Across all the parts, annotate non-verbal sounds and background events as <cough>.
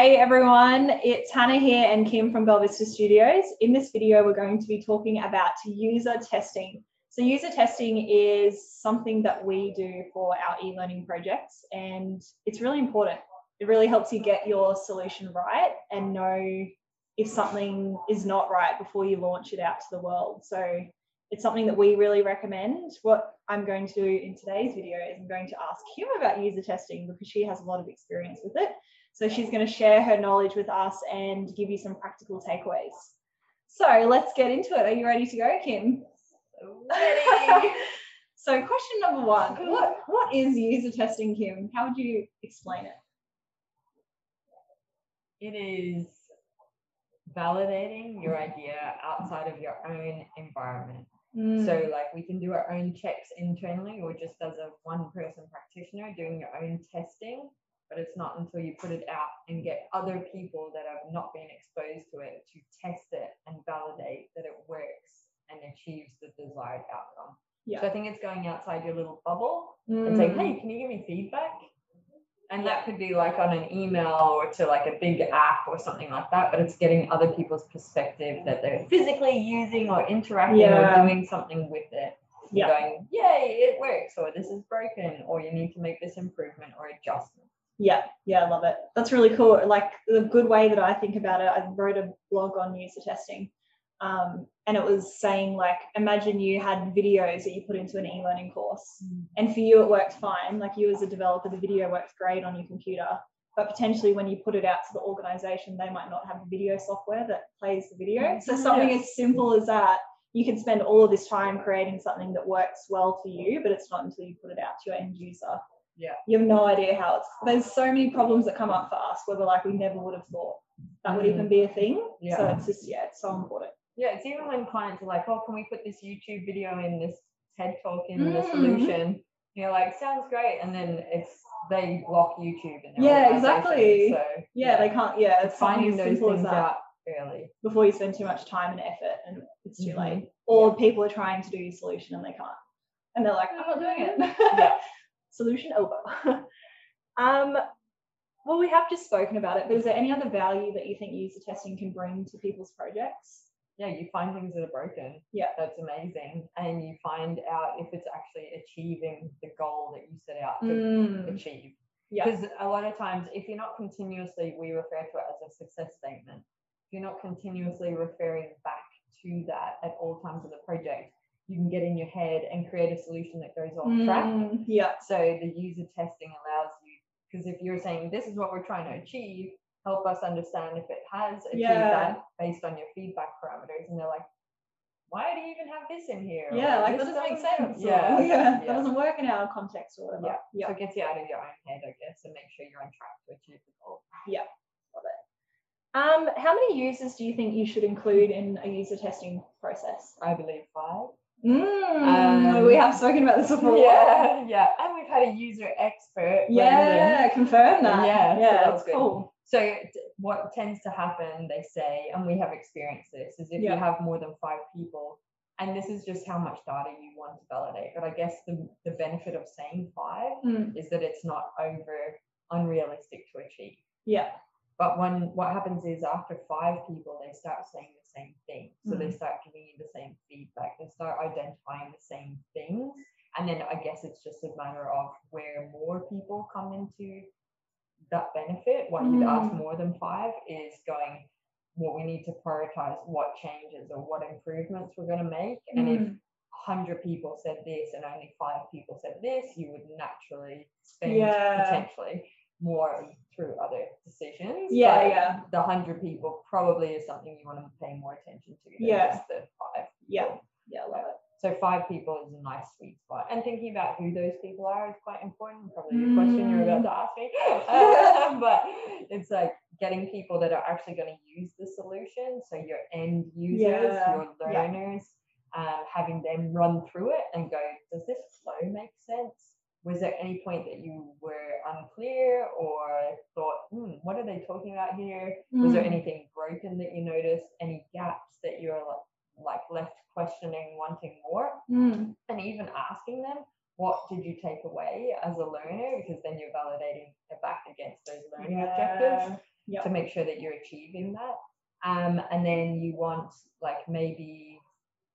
Hey everyone, it's Hannah here and Kim from Belvista Studios. In this video, we're going to be talking about user testing. So user testing is something that we do for our e-learning projects and it's really important. It really helps you get your solution right and know if something is not right before you launch it out to the world. So it's something that we really recommend. What I'm going to do in today's video is I'm going to ask Kim about user testing because she has a lot of experience with it. So she's going to share her knowledge with us and give you some practical takeaways. So let's get into it. Are you ready to go, Kim? Ready. <laughs> so question number one, what, what is user testing, Kim? How would you explain it? it is validating your idea outside of your own environment. Mm, So, like, we can do our own checks internally, or just as a one person practitioner doing your own testing. But it's not until you put it out and get other people that have not been exposed to it to test it and validate that it works and achieves the desired outcome. yeah. So, I think it's going outside your little bubble and saying, Mm, hey, can you give me feedback? And that could be like on an email or to like a big app or something like that, but it's getting other people's perspective that they're physically using or interacting Yeah. or doing something with it. Yeah. Going, yay, it works, or this is broken, or you need to make this improvement or adjustment. Yeah, yeah, I love it. That's really cool. Like the good way that I think about it, I wrote a blog on user testing. Um, and it was saying like imagine you had videos that you put into an e-learning course and for you it worked fine like you as a developer the video works great on your computer but potentially when you put it out to the organization they might not have the video software that plays the video so something Yes. as simple as that you can spend all of this time creating something that works well for you but it's not until you put it out to your end user Yeah. you have no idea how it's there's so many problems that come up for us where we're like we never would have thought that would Mhm. even be a thing Yeah. so it's just yeah it's so important Yeah, it's even when clients are like, oh, can we put this YouTube video in this TED talk in the Mm. solution? You're like, sounds great. And then it's they block YouTube and Yeah, exactly. So yeah, they can't yeah it's something finding as those simple as things that out early. before you spend too much time and effort and it's too Mhm. late. Or people are trying to do your solution and they can't. And they're like, I'm not doing it. Yeah. <laughs> solution over. <laughs> um, well, we have just spoken about it, but is there any other value that you think user testing can bring to people's projects? Yeah, you find things that are broken. Yeah. That's amazing. And you find out if it's actually achieving the goal that you set out to Mm, achieve. yeah. Because a lot of times, if you're not continuously, we refer to it as a success statement. If you're not continuously referring back to that at all times of the project, you can get in your head and create a solution that goes off track. Mm, yeah. So the user testing allows you, because if you're saying this is what we're trying to achieve, help us understand if it has achieved Yeah. that based on your feedback parameters. And they're like, why do you even have this in here? Or, Yeah, like "This doesn't make doesn't- sense. or, Yeah, yeah, that doesn't work in our context or whatever. Yeah. yeah. So it gets you out of your own head, I guess, and make sure you're on track to achieve the goal. Love it. Um, how many users do you think you should include in a user testing process? I believe five. Mm, Um, we have spoken about this before. Yeah, yeah. And we've had a user expert. in. Yeah, confirm that. Yeah, so yeah, that's that's good. cool. So what tends to happen, they say, and we have experienced this, is if Yeah. you have more than five people, and this is just how much data you want to validate. But I guess the, the benefit of saying five Mm, is that it's not over unrealistic to achieve. yeah, But when what happens is after five people, they start saying same thing. So they start giving you the same feedback. They start identifying the same things. And then I guess it's just a matter of where more people come into that benefit. What you'd ask more than five is going, well, we need to prioritize what changes or what improvements we're going to make. And if Mm. 100 people said this and only five people said this, you would naturally spend Yeah. potentially more through other decisions. Yeah, but yeah. The 100 people probably is something you want to pay more attention to than Yeah. just the five. yeah, yeah, I love it. So five people is a nice sweet spot. And thinking about who those people are is quite important. Probably the question you're about to ask me. <laughs> but it's like getting people that are actually going to use the solution. So your end users, Yeah, your yeah. learners, um, having them run through it and go, does this flow make sense? Was there any point that you were unclear or thought, hmm, what are they talking about here? Was there Mm. anything broken that you noticed? Any gaps that you're like, like left questioning, wanting more? Mm, and even asking them what did you take away as a learner because then you're validating it back against those learning objectives Yep. to make sure that you're achieving that. Um, and then you want like maybe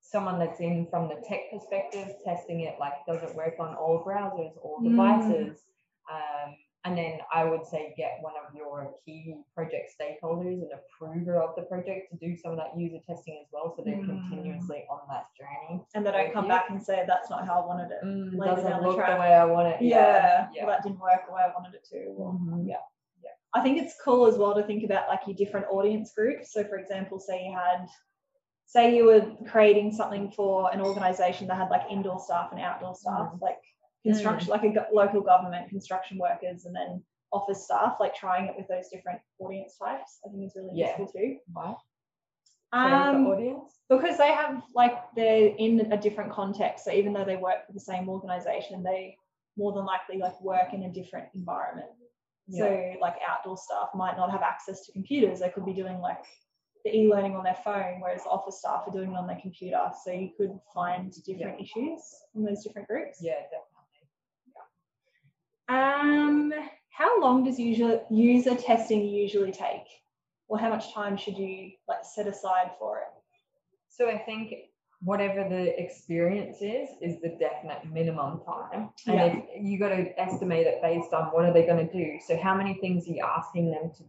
someone that's in from the tech perspective, testing it like does it work on all browsers, all Mm. devices. Um, and then I would say get one of your key project stakeholders, an approver of the project, to do some of that user testing as well, so they're Mm. continuously on that journey. And they don't come you. back and say that's not how I wanted it. Mm, doesn't down the look the way I want it. Yeah, Yeah, Well, that didn't work the way I wanted it to. Or, Mhm. yeah. I think it's cool as well to think about like your different audience groups. So, for example, say you had, say you were creating something for an organization that had like indoor staff and outdoor staff, like construction, like a local government, construction workers, and then office staff, like trying it with those different audience types. I think is really Yeah. useful too. Why? Um, the audience. because they have like they're in a different context so even though they work for the same organization they more than likely like work in a different environment so like outdoor staff might not have access to computers they could be doing like the e-learning on their phone whereas office staff are doing it on their computer so you could find different issues in those different groups Yeah, definitely. Um how long does usual user testing usually take or how much time should you like set aside for it So I think whatever the experience is, is the definite minimum time. And Yeah. if you got to estimate it based on what are they going to do. So how many things are you asking them to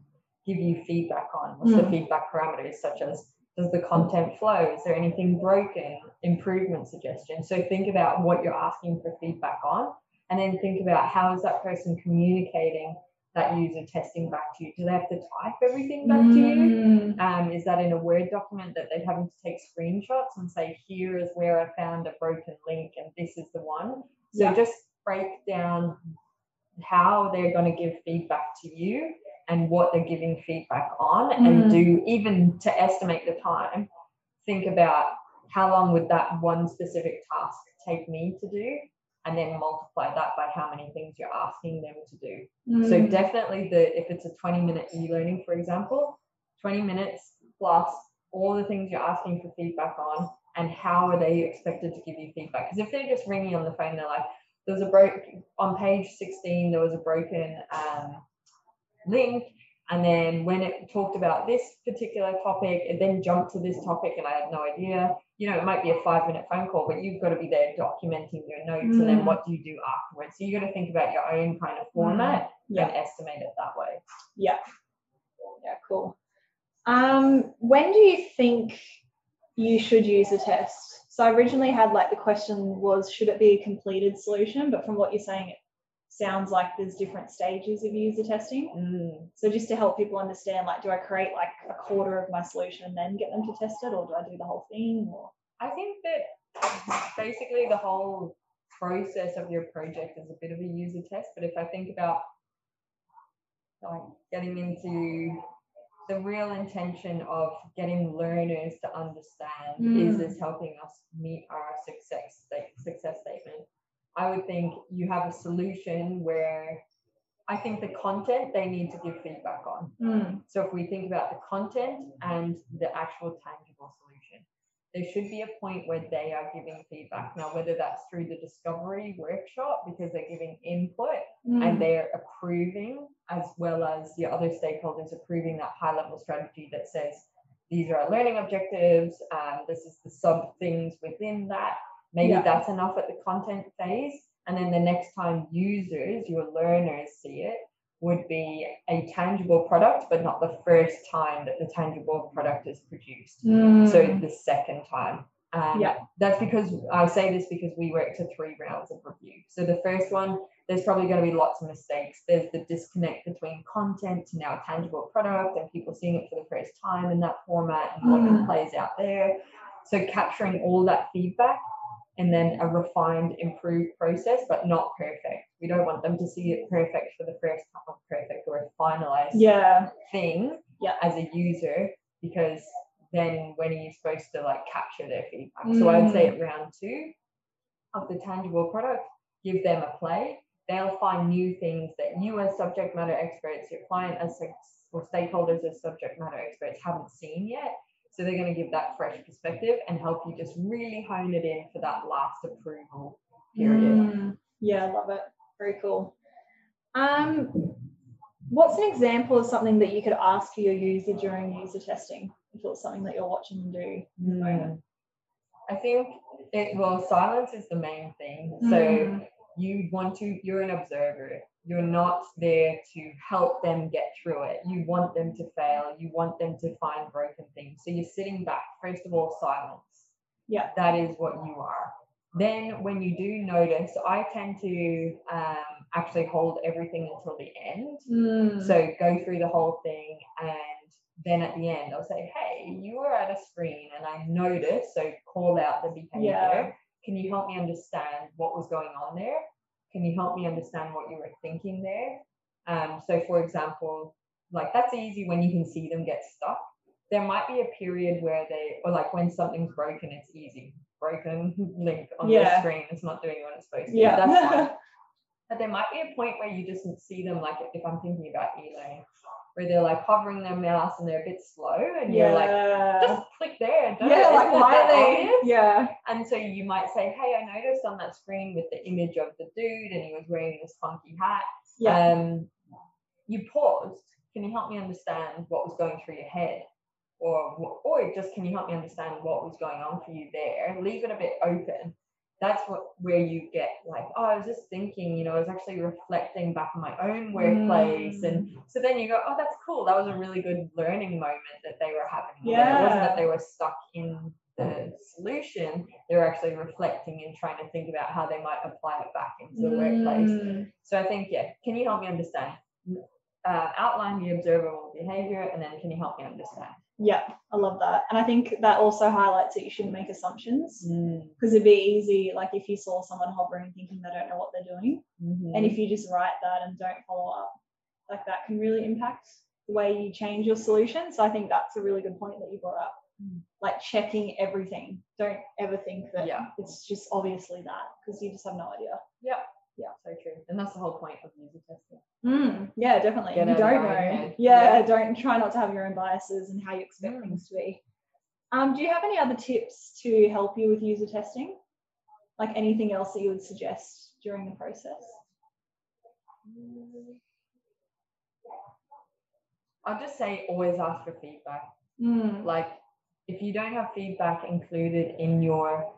give you feedback on? What's the Mm. feedback parameters, such as does the content flow? Is there anything broken? Improvement suggestions. So think about what you're asking for feedback on, and then think about how is that person communicating that user testing back to you? Do they have to type everything back to you? Mm. Um, is that in a Word document that they're having to take screenshots and say, here is where I found a broken link and this is the one? So Yeah. just break down how they're going to give feedback to you and what they're giving feedback on and Mm. do even to estimate the time, think about how long would that one specific task take me to do and then multiply that by how many things you're asking them to do. So Mm. definitely the if it's a 20 minute e-learning, for example, 20 minutes plus all the things you're asking for feedback on and how are they expected to give you feedback? Because if they're just ringing on the phone, they're like, there's a broke on page 16, there was a broken um, link. And then when it talked about this particular topic, it then jumped to this topic and I had no idea. You know, it might be a five minute phone call, but you've got to be there documenting your notes and then Mm. what do you do afterwards? So you've got to think about your own kind of format Yeah. and estimate it that way. Yeah. Yeah, cool. Um, when do you think you should use a test? So I originally had like the question was should it be a completed solution? But from what you're saying, it sounds like there's different stages of user testing. Mm. So just to help people understand, like, do I create like a quarter of my solution and then get them to test it, or do I do the whole thing? Or I think that basically the whole process of your project is a bit of a user test. But if I think about like getting into the real intention of getting learners to understand is Mm. this helping us meet our success success statement? I would think you have a solution where I think the content they need to give feedback on. Mm, So if we think about the content and the actual tangible solution, there should be a point where they are giving feedback. Now, whether that's through the discovery workshop because they're giving input mm, and they're approving, as well as the other stakeholders approving that high level strategy that says these are our learning objectives, um, this is the sub things within that. Maybe Yeah. that's enough at the content phase. And then the next time users, your learners see it, would be a tangible product, but not the first time that the tangible product is produced. So mm, the second time. Um, Yeah. That's because I say this because we work to three rounds of review. So the first one, there's probably going to be lots of mistakes. There's the disconnect between content to now a tangible product and people seeing it for the first time in that format and what Mhm. plays out there. So capturing all that feedback and then a refined, improved process, but not perfect. We don't want them to see it perfect for the first time of perfect or a finalized yeah, thing Yeah. as a user because then when are you supposed to like capture their feedback? So I would say mm. at round two of the tangible product, give them a play. They'll find new things that you as subject matter experts, your client as or stakeholders as subject matter experts haven't seen yet. So they're going to give that fresh perspective and help you just really hone it in for that last approval period. Mm, yeah, I love it. Very cool. Um, What's an example of something that you could ask your user during user testing if it's something that you're watching them do? Mm. I think it well, silence is the main thing. So Mm. you want to, you're an observer. You're not there to help them get through it. You want them to fail. You want them to find broken things. So you're sitting back. First of all, silence. Yeah. That is what you are. Then when you do notice, I tend to um, actually hold everything until the end. Mm. So go through the whole thing and then at the end I'll say, hey, you were at a screen and I noticed, so call out the behavior. Yeah. Can you help me understand what was going on there? Can you help me understand what you were thinking there? Um, so for example, like that's easy when you can see them get stuck. There might be a period where they or like when something's broken, it's easy. Broken <laughs> link on the screen, it's not doing what it's supposed to. yeah. That's <laughs> fine. But there might be a point where you just see them, like if I'm thinking about e-learning, where they're like hovering their mouse and they're a bit slow, and you're like, just click there. Don't yeah, like why are they? Yeah. And so you might say, hey, I noticed on that screen with the image of the dude, and he was wearing this funky hat. Yeah. Um, you paused. Can you help me understand what was going through your head? Or, or just can you help me understand what was going on for you there? Leave it a bit open. That's what where you get like, oh, I was just thinking, you know, I was actually reflecting back on my own workplace. And so then you go, oh, that's cool. That was a really good learning moment that they were having. yeah It wasn't that they were stuck in the solution. They were actually reflecting and trying to think about how they might apply it back into the workplace. Mm. So I think, yeah, can you help me understand? Uh, outline the observable behavior and then can you help me understand? Yeah, I love that. And I think that also highlights that you shouldn't make assumptions Mm, because it'd be easy, like if you saw someone hovering thinking they don't know what they're doing, mhm. and if you just write that and don't follow up, like that can really impact the way you change your solution. So I think that's a really good point that you brought up. Mm. Like checking everything. Don't ever think that Yeah. it's just obviously that because you just have no idea. yeah, yeah, so true. And that's the whole point of user testing. Mm, yeah, definitely. Get you don't know. Yeah, Yeah. don't try not to have your own biases and how you expect Mm. things to be. Um, do you have any other tips to help you with user testing? Like anything else that you would suggest during the process? Mm. I'll just say always ask for feedback. Mm, like if you don't have feedback included in your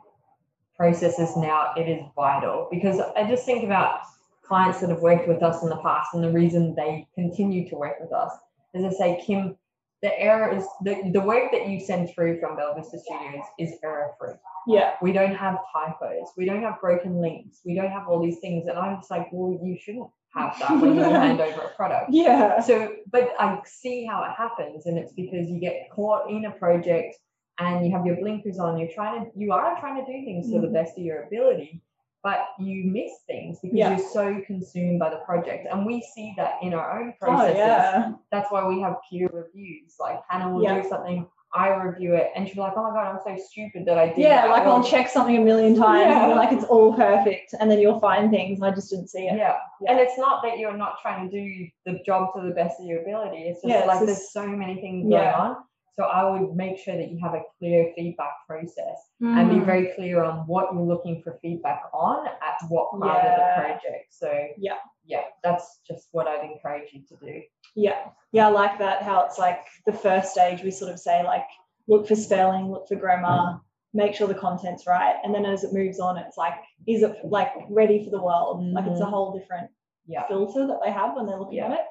processes now it is vital because i just think about clients that have worked with us in the past and the reason they continue to work with us is I say kim the error is the, the work that you send through from Belvista Studios is error free. yeah. We don't have typos. We don't have broken links. We don't have all these things. And I'm just like, well, you shouldn't have that when you <laughs> hand over a product. Yeah. So, but I see how it happens, and it's because you get caught in a project and you have your blinkers on. You're trying to, you are trying to do things to the Mhm. best of your ability, but you miss things because Yeah. you're so consumed by the project. And we see that in our own processes. Oh yeah. That's why we have peer reviews. Like Hannah will Yeah. do something, I review it, and she'll be like, "Oh my god, I'm so stupid that I did." Yeah, that like. I'll check something a million times and Yeah. like it's all perfect, and then you'll find things and I just didn't see it. Yeah. And it's not that you're not trying to do the job to the best of your ability. It's just Yeah, it's like just- there's so many things going on. So I would make sure that you have a clear feedback process and be Mm, very clear on what you're looking for feedback on at what part Yeah. of the project. So Yeah. yeah, that's just what I'd encourage you to do. Yeah, yeah, I like that. How it's like the first stage, we sort of say like, look for spelling, look for grammar, make sure the content's right, and then as it moves on, it's like, is it like ready for the world? Like it's a Mhm. whole different Yeah. filter that they have when they're looking at it.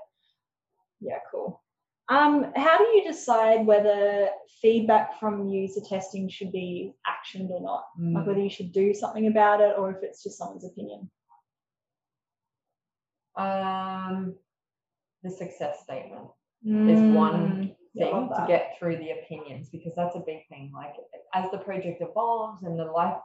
Yeah, cool. Um, how do you decide whether feedback from user testing should be actioned or not? Like Mm. whether you should do something about it or if it's just someone's opinion? Um, the success statement. is one Mm, thing to get through the opinions because that's a big thing. Like as the project evolves and the life,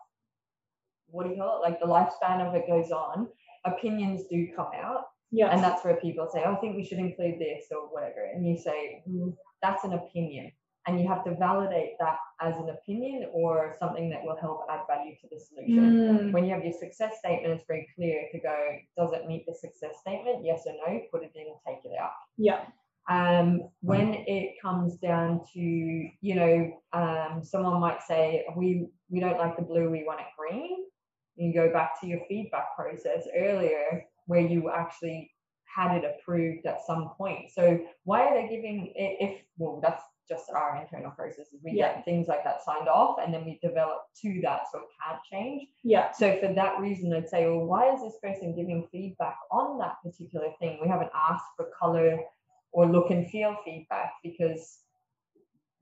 what do you call it? Like the lifespan of it goes on, opinions do come out, Yeah. and that's where people say, oh, "I think we should include this" or whatever, and you say, "Mm, "That's an opinion," and you have to validate that as an opinion or something that will help add value to the solution. Mm, When you have your success statement, it's very clear to go, does it meet the success statement? Yes or no, put it in, take it out yeah. um, when it comes down to you know um, someone might say we we don't like the blue we want it green you go back to your feedback process earlier where you actually had it approved at some point. So why are they giving if well that's just our internal processes. We Yeah. get things like that signed off and then we develop to that so it can't change. Yeah. So for that reason, I'd say, well, why is this person giving feedback on that particular thing? We haven't asked for color or look and feel feedback because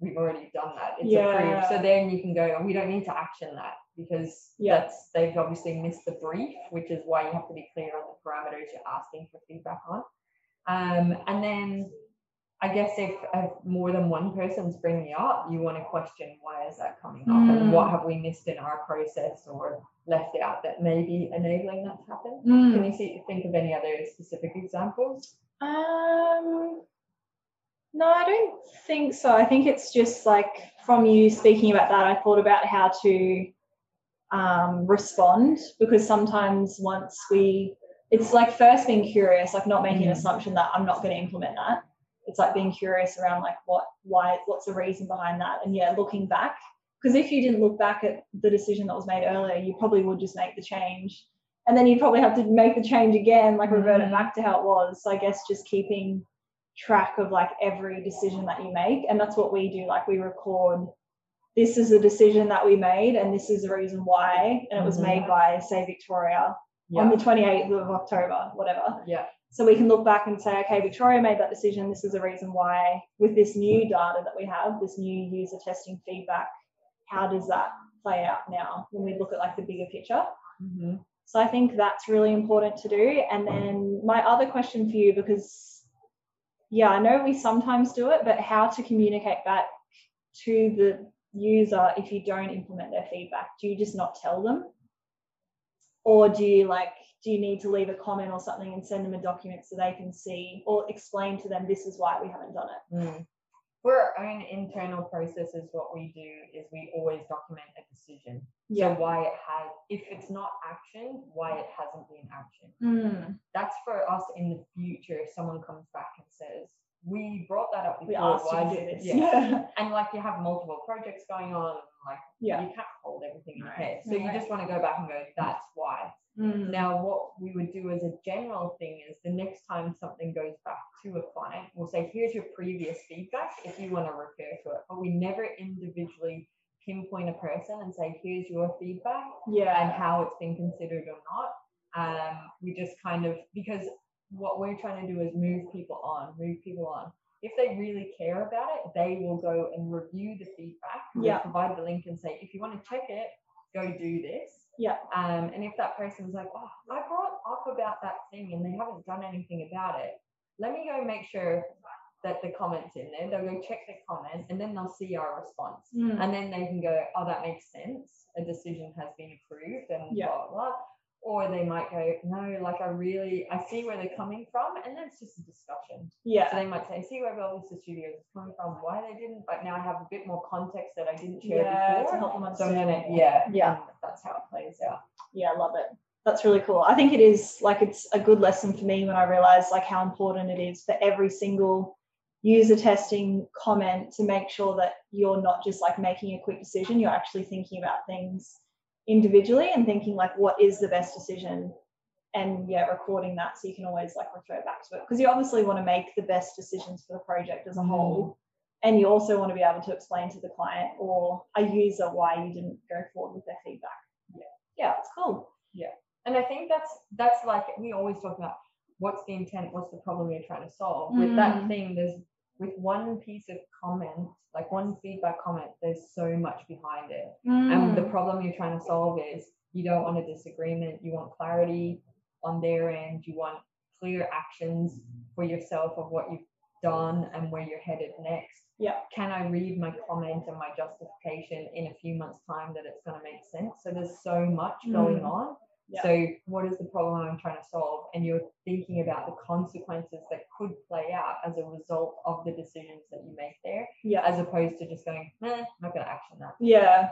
we've already done that. It's approved. So then you can go, "Oh, we don't need to action that because Yeah. that's they've obviously missed the brief, which is why you have to be clear on the parameters you're asking for feedback on. Um, and then I guess if, if more than one person's bringing up, you want to question why is that coming up and what have we missed in our process or left out that may be enabling that to happen? Mm. Can you see, think of any other specific examples? Um, no, I don't think so. I think it's just like from you speaking about that, I thought about how to um, respond because sometimes once we, it's like first being curious, like not making an Mhm. assumption that I'm not going to implement that. It's like being curious around like what, why, what's the reason behind that, and yeah, looking back. Because if you didn't look back at the decision that was made earlier, you probably would just make the change, and then you'd probably have to make the change again, like revert it back to how it was. So I guess just keeping track of like every decision that you make and that's what we do like we record this is a decision that we made and this is the reason why. And it was Mhm. made by say victoria on the 28th of october whatever. Yeah, so we can look back and say okay victoria made that decision. This is the reason why with this new data that we have this new user testing feedback how does that play out now when we look at like the bigger picture? Hmm so I think that's really important to do. And then my other question for you, because yeah, I know we sometimes do it, but how to communicate back to the user if you don't implement their feedback? Do you just not tell them? Or do you like, do you need to leave a comment or something and send them a document so they can see or explain to them this is why we haven't done it? Mm. For our own internal processes, what we do is we always document a decision. Yeah. So why it has, if it's not action, why it hasn't been action. Mm. That's for us in the future. If someone comes back and says, "We brought that up We before," asked why do this. Yeah. <laughs> and like you have multiple projects going on, like yeah. you can't hold everything in your head. So you just want to go back and go, "That's why." Mm. Now, what we would do as a general thing is the next time something goes back to a client, we'll say, here's your previous feedback if you want to refer to it. But we never individually pinpoint a person and say, here's your feedback yeah. and how it's been considered or not. Um, we just kind of, because what we're trying to do is move people on, move people on. If they really care about it, they will go and review the feedback. Yeah. provide the link and say, if you want to check it, go do this. Yeah. Um, and if that person's like, oh, I brought up about that thing and they haven't done anything about it, let me go make sure that the comment's in there. They'll go check the comment and then they'll see our response. Mm. And then they can go, oh, that makes sense. A decision has been approved and Yeah. blah, blah. Or they might go, no, like I really, I see where they're coming from. And then it's just a discussion. Yeah. So they might say, I see where Belvista Studios is coming from, why they didn't, but now I have a bit more context that I didn't share Yeah. To help them So I'm understand. gonna, yeah, um, Yeah. and that's how it plays out. yeah, I love it. That's really cool. I think it is like it's a good lesson for me when I realize like how important it is for every single user testing comment to make sure that you're not just like making a quick decision, you're actually thinking about things individually and thinking like what is the best decision and yeah, recording that so you can always like refer back to it because you obviously want to make the best decisions for the project as a whole. And you also want to be able to explain to the client or a user why you didn't go forward with their feedback. Yeah. Yeah, it's cool. Yeah. And I think that's that's like we always talk about what's the intent, what's the problem you're trying to solve. With that Mm. thing, there's with one piece of comment, like one feedback comment, there's so much behind it. And the Mm. problem you're trying to solve is you don't want a disagreement, you want clarity on their end, you want clear actions for yourself of what you've done and where you're headed next. Yeah. Can I read my comment and my justification in a few months' time that it's going to make sense? So there's so much going Mm. on. Yeah. So what is the problem I'm trying to solve? And you're thinking about the consequences that could play out as a result of the decisions that you make there, yeah. as opposed to just going, eh, I'm not going to action that Yeah.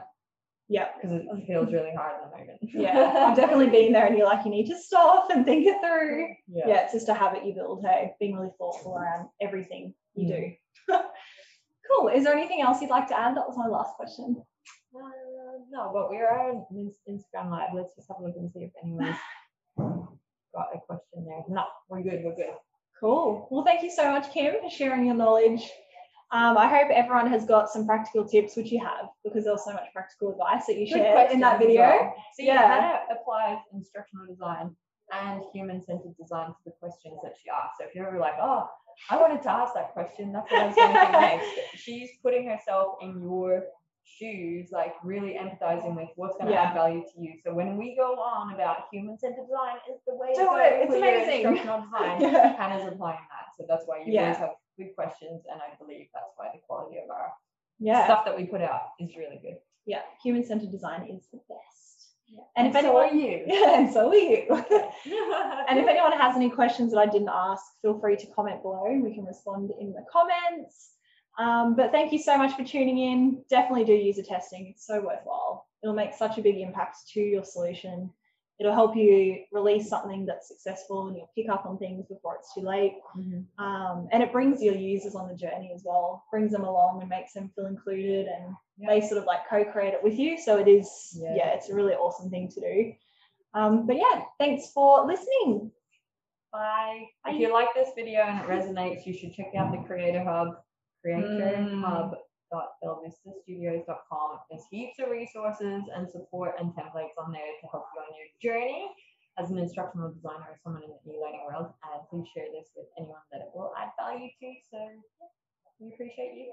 Yeah. because it feels really hard at the moment. <laughs> Yeah. I've definitely been there and you're like, you need to stop and think it through. yeah. Yeah, it's just a habit you build, hey, being really thoughtful around everything you do. <laughs> cool. Is there anything else you'd like to add? That was my last question. Uh, no, but we're on Instagram Live. Let's just have a look and see if anyone's <laughs> got a question there. No, we're good. We're good. Cool. Well, thank you so much, Kim, for sharing your knowledge. Um, I hope everyone has got some practical tips, which you have, because there was so much practical advice that you Good shared in that video. well. See, Yeah. Hannah applies instructional design and human-centered design to the questions that she asked. So if you're ever like, oh, I wanted to ask that question, that's what I was going to think next. She's putting herself in your shoes, like really empathizing with what's going to Yeah. add value to you. So when we go on about human-centered design is the way to Do go it. It's amazing. Instructional design. <laughs> Yeah. Hannah's applying that. So that's why you Yeah. always have good questions, and I believe that's why the quality of our Yeah. stuff that we put out is really good. Yeah. Human centered design is the best. And if so are anyone, you. <laughs> yeah, and so are you. <laughs> And if anyone has any questions that I didn't ask, feel free to comment below. We can respond in the comments. Um, but thank you so much for tuning in. Definitely do user testing. It's so worthwhile. It'll make such a big impact to your solution. It'll help you release something that's successful and you'll pick up on things before it's too late. Mhm. Um, and it brings your users on the journey as well, brings them along and makes them feel included and Yeah. they sort of like co-create it with you. So it is, Yeah. yeah, it's a really awesome thing to do. Um, but yeah, thanks for listening. Bye. Bye. If you like this video and it resonates, you should check out the Creator Hub, creatorhub.belvistastudios.com. Mm. There's heaps of resources and support and templates on there to help you on your journey as an instructional designer or someone in the e-learning world. And please share this with anyone that it will add value to. So we appreciate you.